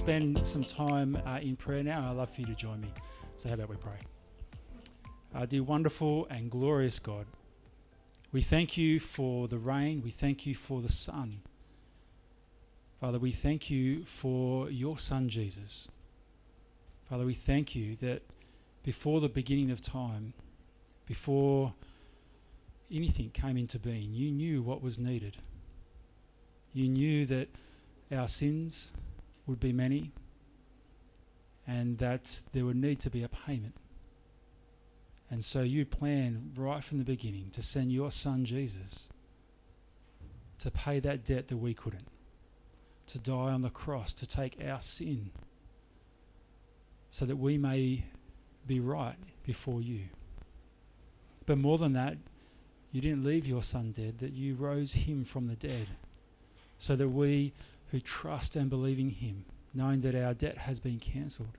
spend some time uh, in prayer now. I'd love for you to join me. So, how about we pray? Uh, dear wonderful and glorious God, we thank you for the rain. We thank you for the sun. Father, we thank you for your Son, Jesus. Father, we thank you that before the beginning of time, before anything came into being, you knew what was needed. You knew that our sins would be many and that there would need to be a payment. And so you planned right from the beginning to send your son Jesus to pay that debt that we couldn't, to die on the cross, to take our sin, so that we may be right before you. But more than that, you didn't leave your son dead, that you rose him from the dead, so that we who trust and believe in him, knowing that our debt has been cancelled,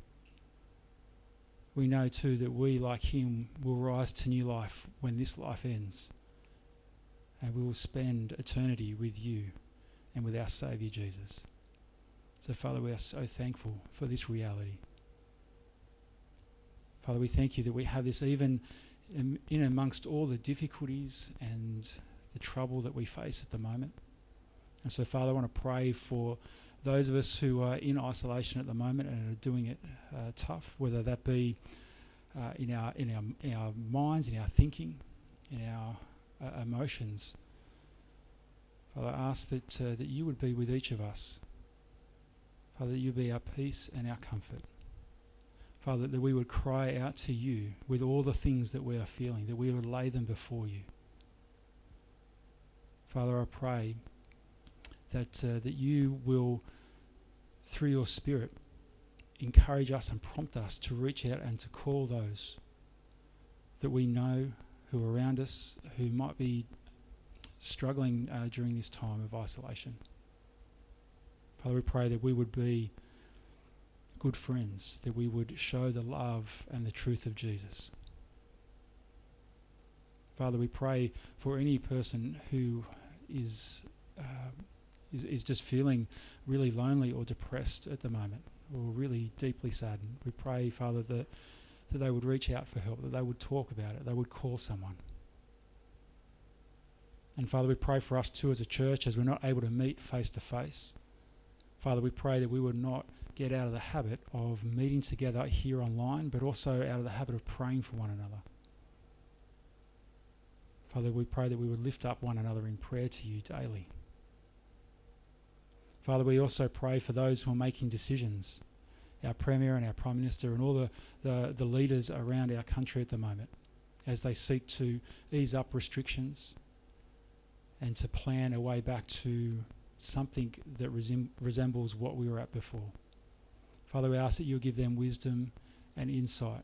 we know too that we, like him, will rise to new life when this life ends. And we will spend eternity with you and with our Saviour Jesus. So, Father, we are so thankful for this reality. Father, we thank you that we have this even in, amongst all the difficulties and the trouble that we face at the moment. And so, Father, I want to pray for those of us who are in isolation at the moment and are doing it uh, tough, whether that be uh, in our in our in our minds, in our thinking, in our uh, emotions. Father, I ask that uh, that you would be with each of us. Father, that you be our peace and our comfort. Father, that we would cry out to you with all the things that we are feeling, that we would lay them before you. Father, I pray that, uh, that you will, through your Spirit, encourage us and prompt us to reach out and to call those that we know who are around us who might be struggling uh, during this time of isolation. Father, we pray that we would be good friends, that we would show the love and the truth of Jesus. Father, we pray for any person who is uh, is, is just feeling really lonely or depressed at the moment or really deeply saddened. We pray, Father, that, that they would reach out for help, that they would talk about it, they would call someone. And Father, we pray for us too as a church as we're not able to meet face to face. Father, we pray that we would not get out of the habit of meeting together here online, but also out of the habit of praying for one another. Father, we pray that we would lift up one another in prayer to you daily. Father, we also pray for those who are making decisions, our Premier and our Prime Minister and all the, the, the leaders around our country at the moment, as they seek to ease up restrictions and to plan a way back to something that resem- resembles what we were at before. Father, we ask that you give them wisdom and insight,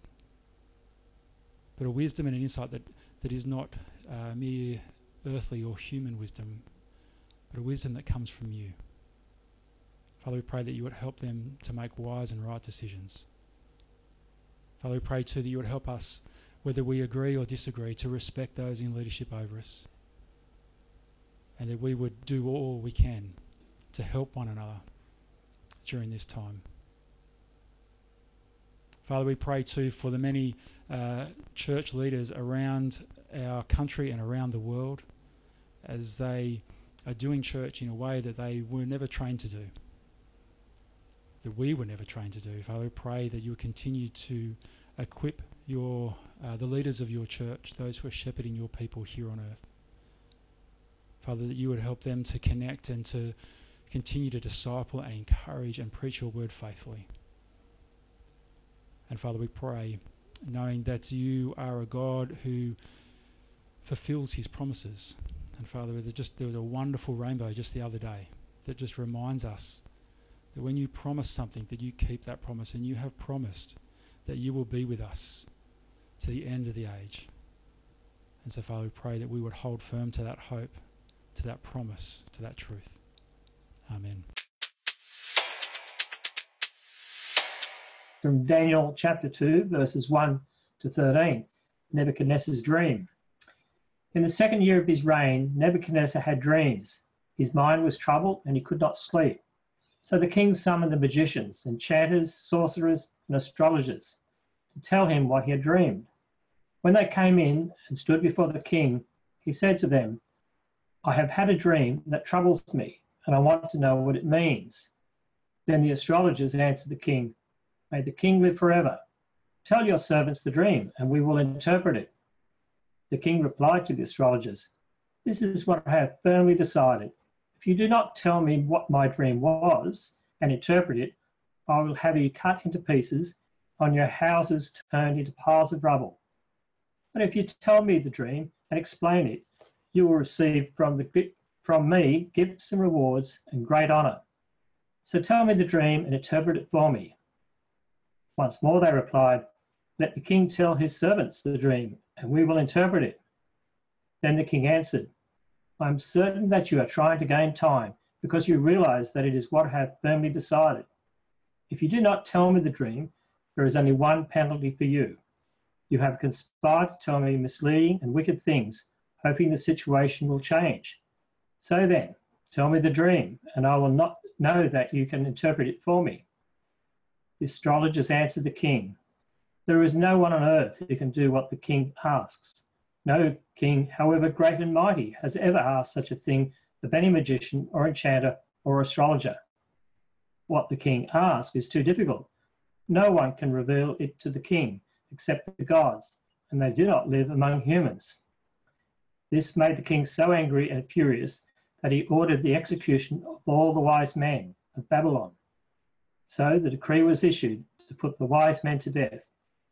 but a wisdom and an insight that, that is not uh, mere earthly or human wisdom, but a wisdom that comes from you. Father, we pray that you would help them to make wise and right decisions. Father, we pray too that you would help us, whether we agree or disagree, to respect those in leadership over us. And that we would do all we can to help one another during this time. Father, we pray too for the many uh, church leaders around our country and around the world as they are doing church in a way that they were never trained to do that we were never trained to do. Father, we pray that you would continue to equip your uh, the leaders of your church, those who are shepherding your people here on earth. Father, that you would help them to connect and to continue to disciple and encourage and preach your word faithfully. And Father, we pray, knowing that you are a God who fulfills his promises. And Father, just, there was a wonderful rainbow just the other day that just reminds us that when you promise something, that you keep that promise, and you have promised that you will be with us to the end of the age. And so, Father, we pray that we would hold firm to that hope, to that promise, to that truth. Amen. From Daniel chapter 2, verses 1 to 13, Nebuchadnezzar's dream. In the second year of his reign, Nebuchadnezzar had dreams. His mind was troubled and he could not sleep. So the king summoned the magicians, enchanters, sorcerers, and astrologers to tell him what he had dreamed. When they came in and stood before the king, he said to them, I have had a dream that troubles me, and I want to know what it means. Then the astrologers answered the king, May the king live forever. Tell your servants the dream, and we will interpret it. The king replied to the astrologers, This is what I have firmly decided. If you do not tell me what my dream was and interpret it, I will have you cut into pieces, on your houses turned into piles of rubble. But if you tell me the dream and explain it, you will receive from, the, from me gifts and rewards and great honor. So tell me the dream and interpret it for me. Once more they replied, let the king tell his servants the dream, and we will interpret it. Then the king answered, I am certain that you are trying to gain time, because you realize that it is what I have firmly decided. If you do not tell me the dream, there is only one penalty for you. You have conspired to tell me misleading and wicked things, hoping the situation will change. So then, tell me the dream, and I will not know that you can interpret it for me. The astrologers answered the king, there is no one on earth who can do what the king asks. No king, however great and mighty, has ever asked such a thing of any magician or enchanter or astrologer. What the king asks is too difficult. No one can reveal it to the king except the gods, and they do not live among humans. This made the king so angry and furious that he ordered the execution of all the wise men of Babylon. So the decree was issued to put the wise men to death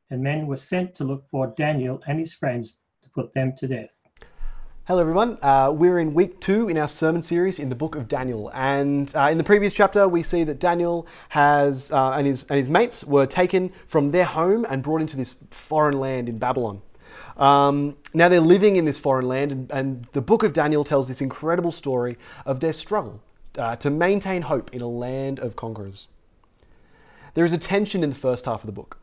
and men were sent to look for Daniel and his friends put them to death. Hello, everyone. Uh, we're in week two in our sermon series in the book of Daniel. And uh, in the previous chapter, we see that Daniel has uh, and, his, and his mates were taken from their home and brought into this foreign land in Babylon. Um, now they're living in this foreign land, and, and, the book of Daniel tells this incredible story of their struggle uh, to maintain hope in a land of conquerors. There is a tension in the first half of the book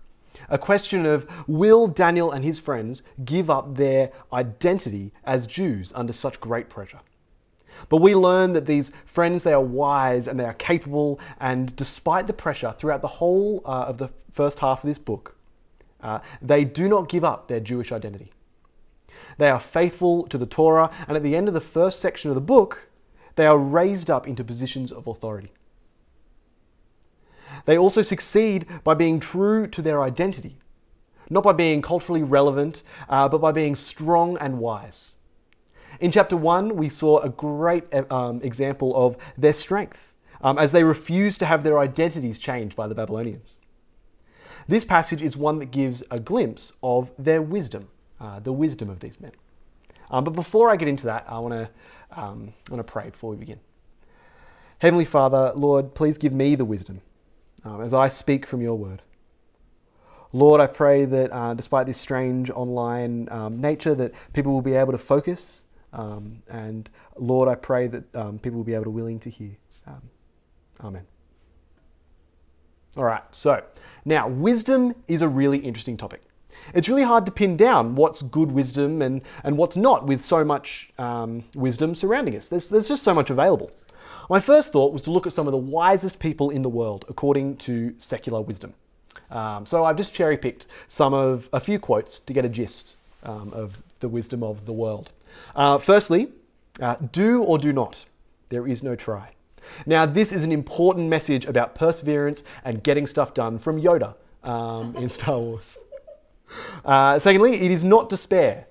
a question of will Daniel and his friends give up their identity as Jews under such great pressure? But we learn that these friends, they are wise and they are capable, and despite the pressure throughout the whole uh, of the first half of this book, uh, they do not give up their Jewish identity. They are faithful to the Torah, and at the end of the first section of the book, they are raised up into positions of authority. They also succeed by being true to their identity, not by being culturally relevant, uh, but by being strong and wise. In chapter 1, we saw a great um, example of their strength um, as they refused to have their identities changed by the Babylonians. This passage is one that gives a glimpse of their wisdom, uh, the wisdom of these men. Um, but before I get into that, I want to um, want to pray before we begin. Heavenly Father, Lord, please give me the wisdom um, as I speak from your word. Lord, I pray that uh, despite this strange online um, nature, that people will be able to focus. Um, and Lord, I pray that um, people will be able to willing to hear. Um, amen. All right, so now wisdom is a really interesting topic. It's really hard to pin down what's good wisdom and, and what's not with so much um, wisdom surrounding us. There's, there's just so much available. My first thought was to look at some of the wisest people in the world according to secular wisdom. Um, so I've just cherry picked some of a few quotes to get a gist um, of the wisdom of the world. Uh, firstly, uh, do or do not. There is no try. Now, this is an important message about perseverance and getting stuff done from Yoda um, in Star Wars. Uh, secondly, it is not despair.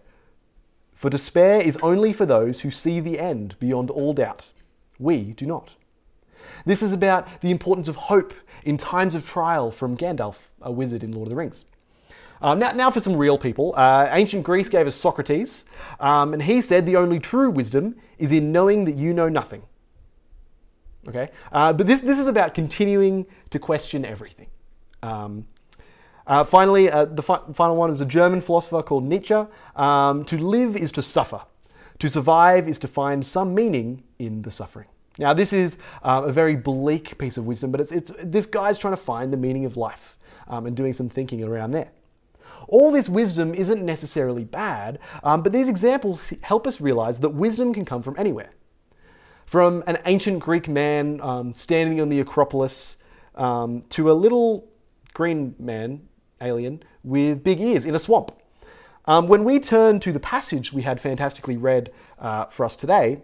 For despair is only for those who see the end beyond all doubt. We do not. This is about the importance of hope in times of trial from Gandalf, a wizard in Lord of the Rings. Um, now, now, for some real people. Uh, ancient Greece gave us Socrates, um, and he said the only true wisdom is in knowing that you know nothing. Okay? Uh, but this, this is about continuing to question everything. Um, uh, finally, uh, the fi- final one is a German philosopher called Nietzsche. Um, to live is to suffer. To survive is to find some meaning in the suffering. Now, this is uh, a very bleak piece of wisdom, but it's, it's, this guy's trying to find the meaning of life um, and doing some thinking around there. All this wisdom isn't necessarily bad, um, but these examples help us realize that wisdom can come from anywhere. From an ancient Greek man um, standing on the Acropolis um, to a little green man, alien, with big ears in a swamp. Um, when we turn to the passage we had fantastically read uh, for us today,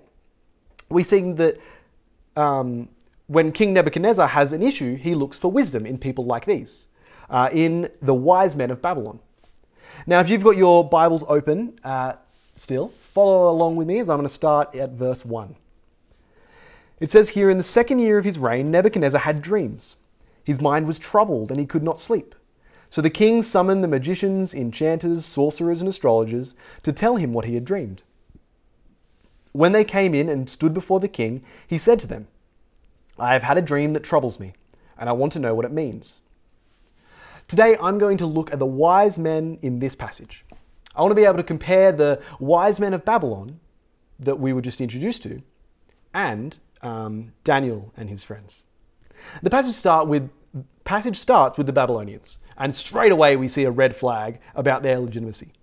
we see that um, when King Nebuchadnezzar has an issue, he looks for wisdom in people like these, uh, in the wise men of Babylon. Now, if you've got your Bibles open uh, still, follow along with me as I'm going to start at verse 1. It says here, In the second year of his reign, Nebuchadnezzar had dreams. His mind was troubled and he could not sleep. So the king summoned the magicians, enchanters, sorcerers, and astrologers to tell him what he had dreamed. When they came in and stood before the king, he said to them, I have had a dream that troubles me, and I want to know what it means. Today, I'm going to look at the wise men in this passage. I want to be able to compare the wise men of Babylon that we were just introduced to and um, Daniel and his friends. The passage, start with, passage starts with the Babylonians, and straight away we see a red flag about their legitimacy.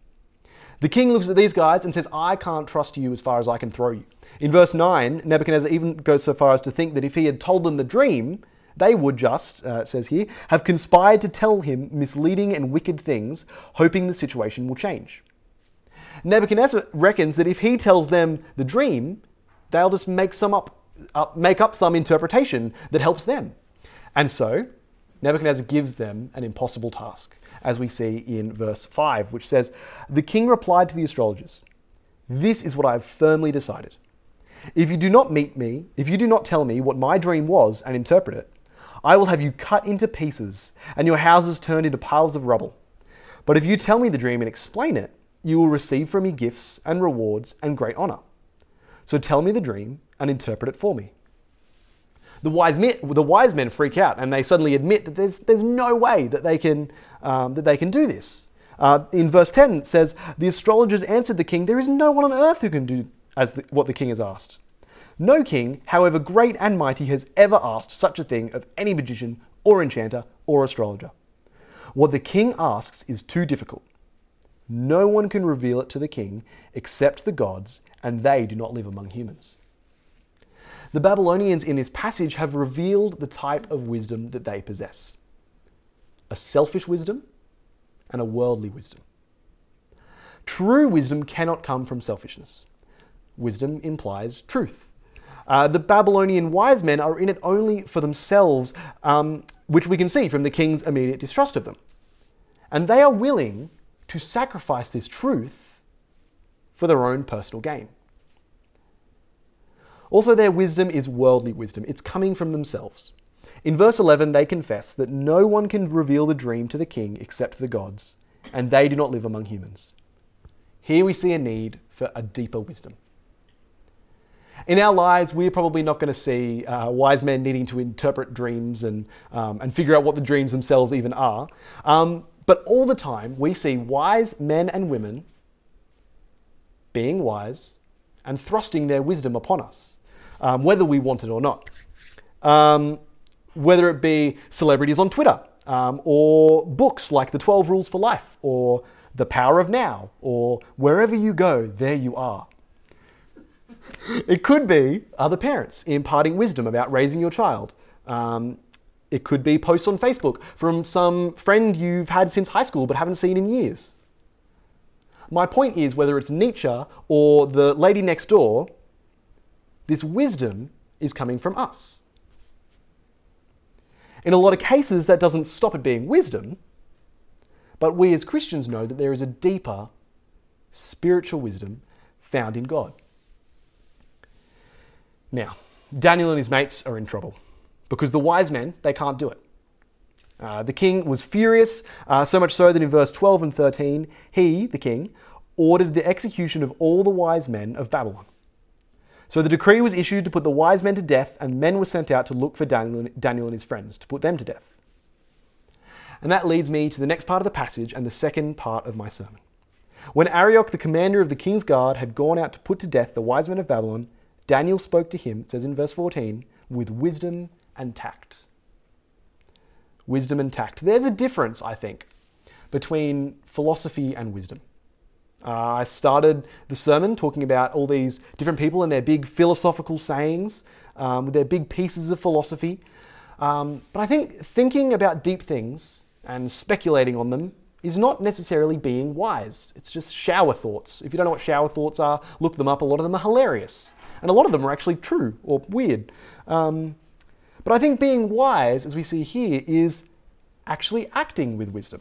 The king looks at these guys and says, I can't trust you as far as I can throw you. In verse 9, Nebuchadnezzar even goes so far as to think that if he had told them the dream, they would just, uh, says here, have conspired to tell him misleading and wicked things, hoping the situation will change. Nebuchadnezzar reckons that if he tells them the dream, they'll just make some up up, make up some interpretation that helps them. And so, Nebuchadnezzar gives them an impossible task, as we see in verse 5, which says, The king replied to the astrologers, This is what I have firmly decided. If you do not meet me, if you do not tell me what my dream was and interpret it, I will have you cut into pieces and your houses turned into piles of rubble. But if you tell me the dream and explain it, you will receive from me gifts and rewards and great honor. So tell me the dream and interpret it for me. The wise men, the wise men freak out and they suddenly admit that there's, there's no way that they can, um, that they can do this. Uh, in verse 10, it says, The astrologers answered the king, There is no one on earth who can do as the, what the king has asked. No king, however great and mighty, has ever asked such a thing of any magician or enchanter or astrologer. What the king asks is too difficult. No one can reveal it to the king except the gods, and they do not live among humans. The Babylonians in this passage have revealed the type of wisdom that they possess a selfish wisdom and a worldly wisdom. True wisdom cannot come from selfishness. Wisdom implies truth. Uh, the Babylonian wise men are in it only for themselves, um, which we can see from the king's immediate distrust of them. And they are willing to sacrifice this truth for their own personal gain. Also, their wisdom is worldly wisdom, it's coming from themselves. In verse 11, they confess that no one can reveal the dream to the king except the gods, and they do not live among humans. Here we see a need for a deeper wisdom. In our lives, we're probably not going to see uh, wise men needing to interpret dreams and, um, and figure out what the dreams themselves even are. Um, but all the time, we see wise men and women being wise and thrusting their wisdom upon us um, whether we want it or not. Um, whether it be celebrities on Twitter, um, or books like The 12 Rules for Life, or The Power of Now, or wherever you go, there you are. It could be other parents imparting wisdom about raising your child. Um, it could be posts on Facebook from some friend you've had since high school but haven't seen in years. My point is whether it's Nietzsche or the lady next door, this wisdom is coming from us. In a lot of cases, that doesn't stop it being wisdom, but we as Christians know that there is a deeper spiritual wisdom found in God. Now, Daniel and his mates are in trouble because the wise men, they can't do it. Uh, the king was furious, uh, so much so that in verse 12 and 13, he, the king, ordered the execution of all the wise men of Babylon. So the decree was issued to put the wise men to death, and men were sent out to look for Daniel, Daniel and his friends, to put them to death. And that leads me to the next part of the passage and the second part of my sermon. When Arioch, the commander of the king's guard, had gone out to put to death the wise men of Babylon, Daniel spoke to him, it says in verse 14, with wisdom and tact. Wisdom and tact. There's a difference, I think, between philosophy and wisdom. Uh, I started the sermon talking about all these different people and their big philosophical sayings, um, with their big pieces of philosophy. Um, but I think thinking about deep things and speculating on them is not necessarily being wise. It's just shower thoughts. If you don't know what shower thoughts are, look them up. A lot of them are hilarious. And a lot of them are actually true or weird. Um, but I think being wise, as we see here, is actually acting with wisdom.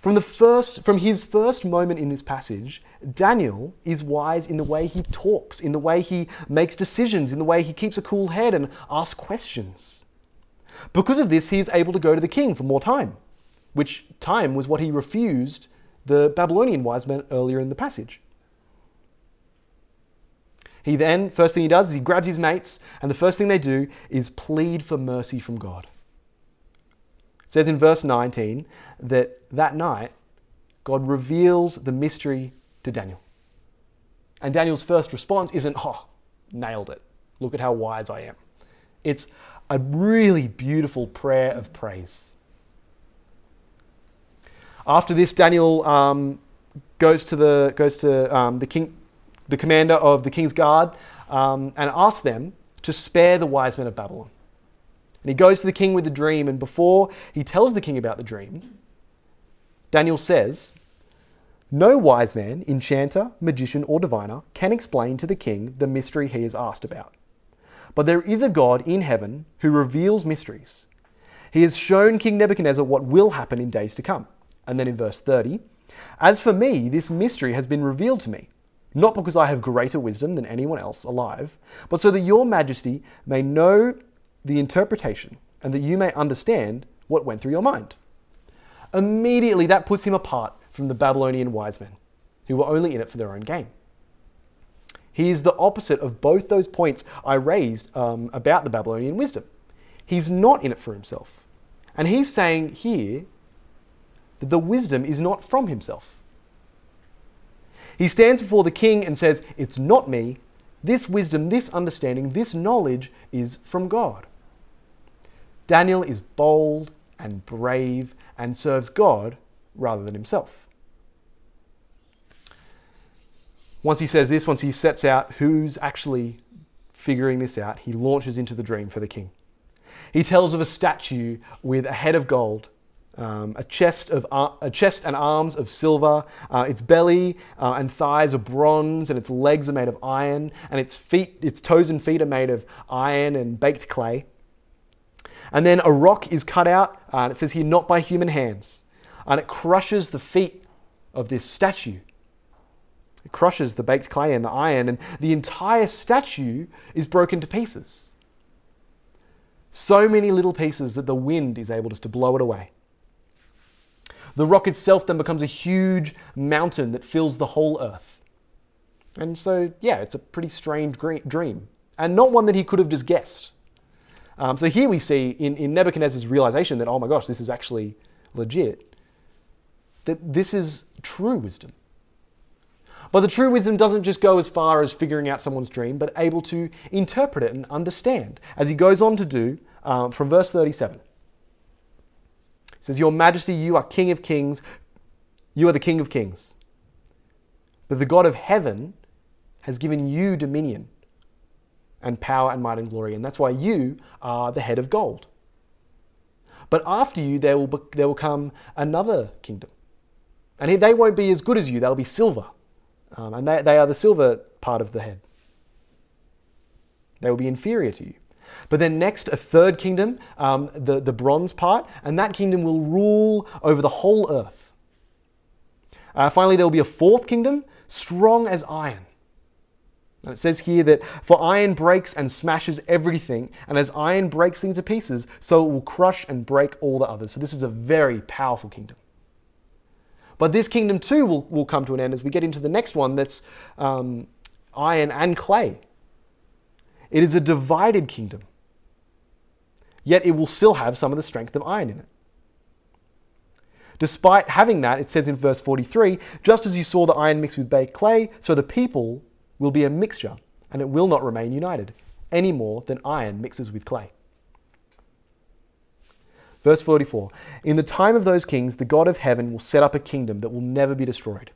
From, the first, from his first moment in this passage, Daniel is wise in the way he talks, in the way he makes decisions, in the way he keeps a cool head and asks questions. Because of this, he is able to go to the king for more time, which time was what he refused the Babylonian wise men earlier in the passage. He then, first thing he does is he grabs his mates, and the first thing they do is plead for mercy from God. Says in verse 19 that that night, God reveals the mystery to Daniel. And Daniel's first response isn't, oh, nailed it. Look at how wise I am. It's a really beautiful prayer of praise. After this, Daniel um, goes to the goes to um, the king, the commander of the king's guard, um, and asks them to spare the wise men of Babylon. And he goes to the king with the dream, and before he tells the king about the dream, Daniel says, No wise man, enchanter, magician, or diviner can explain to the king the mystery he is asked about. But there is a God in heaven who reveals mysteries. He has shown King Nebuchadnezzar what will happen in days to come. And then in verse 30, As for me, this mystery has been revealed to me, not because I have greater wisdom than anyone else alive, but so that your majesty may know the interpretation and that you may understand what went through your mind. Immediately, that puts him apart from the Babylonian wise men, who were only in it for their own gain. He is the opposite of both those points I raised um, about the Babylonian wisdom. He's not in it for himself. And he's saying here that the wisdom is not from himself. He stands before the king and says, It's not me. This wisdom, this understanding, this knowledge is from God. Daniel is bold and brave and serves God rather than himself. Once he says this, once he sets out who's actually figuring this out, he launches into the dream for the king. He tells of a statue with a head of gold, um, a, chest of, uh, a chest and arms of silver, uh, its belly uh, and thighs are bronze, and its legs are made of iron, and its feet, its toes and feet are made of iron and baked clay. And then a rock is cut out, uh, and it says here, not by human hands. And it crushes the feet of this statue. It crushes the baked clay and the iron, and the entire statue is broken to pieces. So many little pieces that the wind is able just to blow it away. The rock itself then becomes a huge mountain that fills the whole earth. And so, yeah, it's a pretty strange dream, and not one that he could have just guessed. Um, so here we see in, in Nebuchadnezzar's realization that, oh my gosh, this is actually legit, that this is true wisdom. But the true wisdom doesn't just go as far as figuring out someone's dream, but able to interpret it and understand, as he goes on to do um, from verse 37. It says, Your Majesty, you are King of kings, you are the King of kings. But the God of heaven has given you dominion and power and might and glory. And that's why you are the head of gold. But after you, there will, be, there will come another kingdom. And they won't be as good as you, they'll be silver. Um, and they, they are the silver part of the head. They will be inferior to you. But then next, a third kingdom, um, the, the bronze part, and that kingdom will rule over the whole earth. Uh, finally, there will be a fourth kingdom, strong as iron. And it says here that for iron breaks and smashes everything, and as iron breaks things to pieces, so it will crush and break all the others. So this is a very powerful kingdom. But this kingdom too will, will come to an end as we get into the next one that's um, iron and clay. It is a divided kingdom, yet it will still have some of the strength of iron in it. Despite having that, it says in verse 43 just as you saw the iron mixed with baked clay, so the people will be a mixture, and it will not remain united, any more than iron mixes with clay. Verse 44 In the time of those kings, the God of heaven will set up a kingdom that will never be destroyed,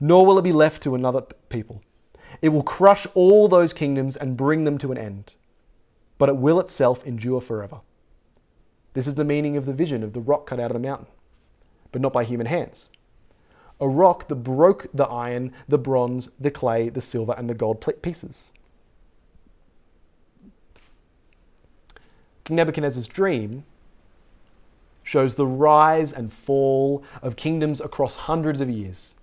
nor will it be left to another people. It will crush all those kingdoms and bring them to an end, but it will itself endure forever. This is the meaning of the vision of the rock cut out of the mountain, but not by human hands. A rock that broke the iron, the bronze, the clay, the silver, and the gold pieces. King Nebuchadnezzar's dream shows the rise and fall of kingdoms across hundreds of years.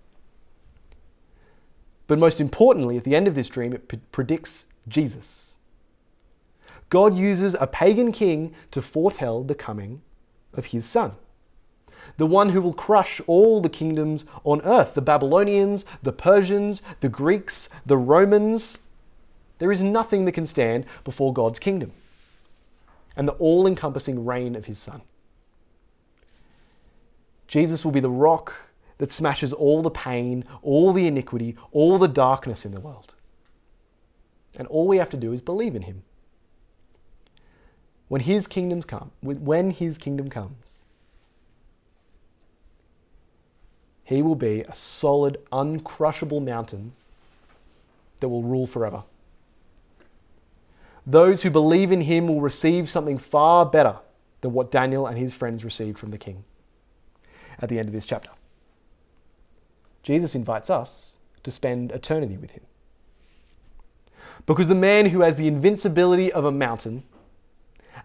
But most importantly, at the end of this dream, it predicts Jesus. God uses a pagan king to foretell the coming of his son. The one who will crush all the kingdoms on earth the Babylonians, the Persians, the Greeks, the Romans. There is nothing that can stand before God's kingdom and the all encompassing reign of his son. Jesus will be the rock that smashes all the pain, all the iniquity, all the darkness in the world. And all we have to do is believe in him. When his kingdoms come, when his kingdom comes, he will be a solid, uncrushable mountain that will rule forever. Those who believe in him will receive something far better than what Daniel and his friends received from the king at the end of this chapter. Jesus invites us to spend eternity with him. Because the man who has the invincibility of a mountain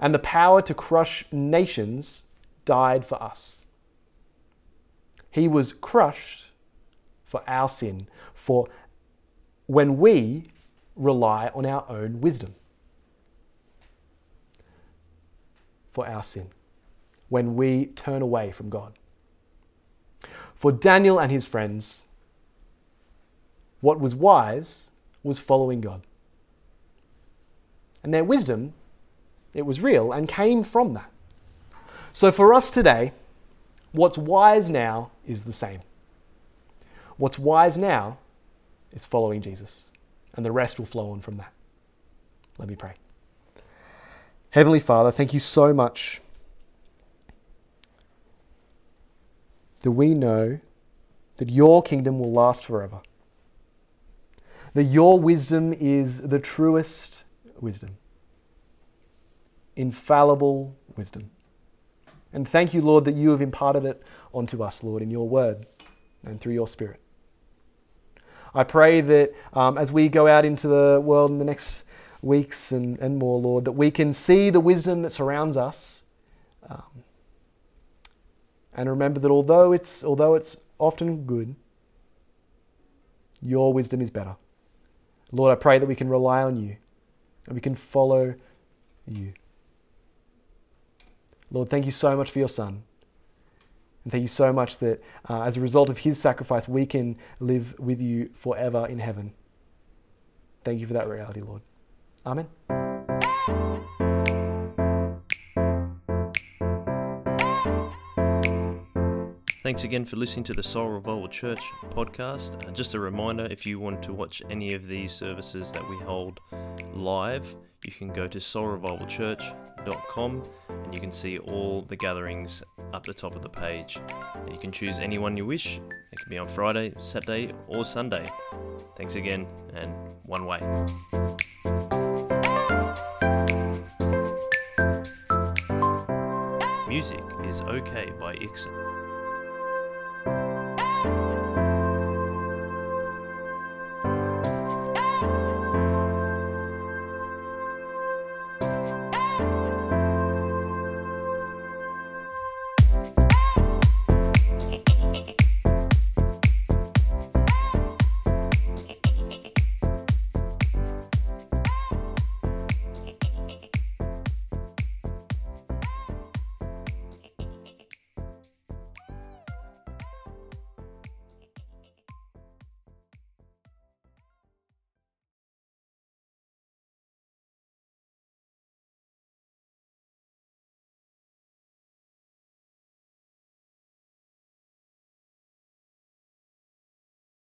and the power to crush nations died for us. He was crushed for our sin, for when we rely on our own wisdom. For our sin, when we turn away from God. For Daniel and his friends, what was wise was following God. And their wisdom, it was real and came from that. So for us today, what's wise now is the same. What's wise now is following Jesus, and the rest will flow on from that. Let me pray. Heavenly Father, thank you so much that we know that your kingdom will last forever. That your wisdom is the truest wisdom, infallible wisdom. And thank you, Lord, that you have imparted it onto us, Lord, in your word and through your spirit. I pray that um, as we go out into the world in the next weeks and, and more, Lord, that we can see the wisdom that surrounds us. Um, and remember that although it's, although it's often good, your wisdom is better. Lord, I pray that we can rely on you and we can follow you. Lord, thank you so much for your Son. And thank you so much that uh, as a result of his sacrifice, we can live with you forever in heaven. Thank you for that reality, Lord. Amen. Thanks again for listening to the Soul Revival Church podcast. Uh, just a reminder if you want to watch any of these services that we hold live, you can go to soulrevivalchurch.com and you can see all the gatherings up the top of the page. You can choose any one you wish. It can be on Friday, Saturday, or Sunday. Thanks again, and one way. Music is Okay by Ixon.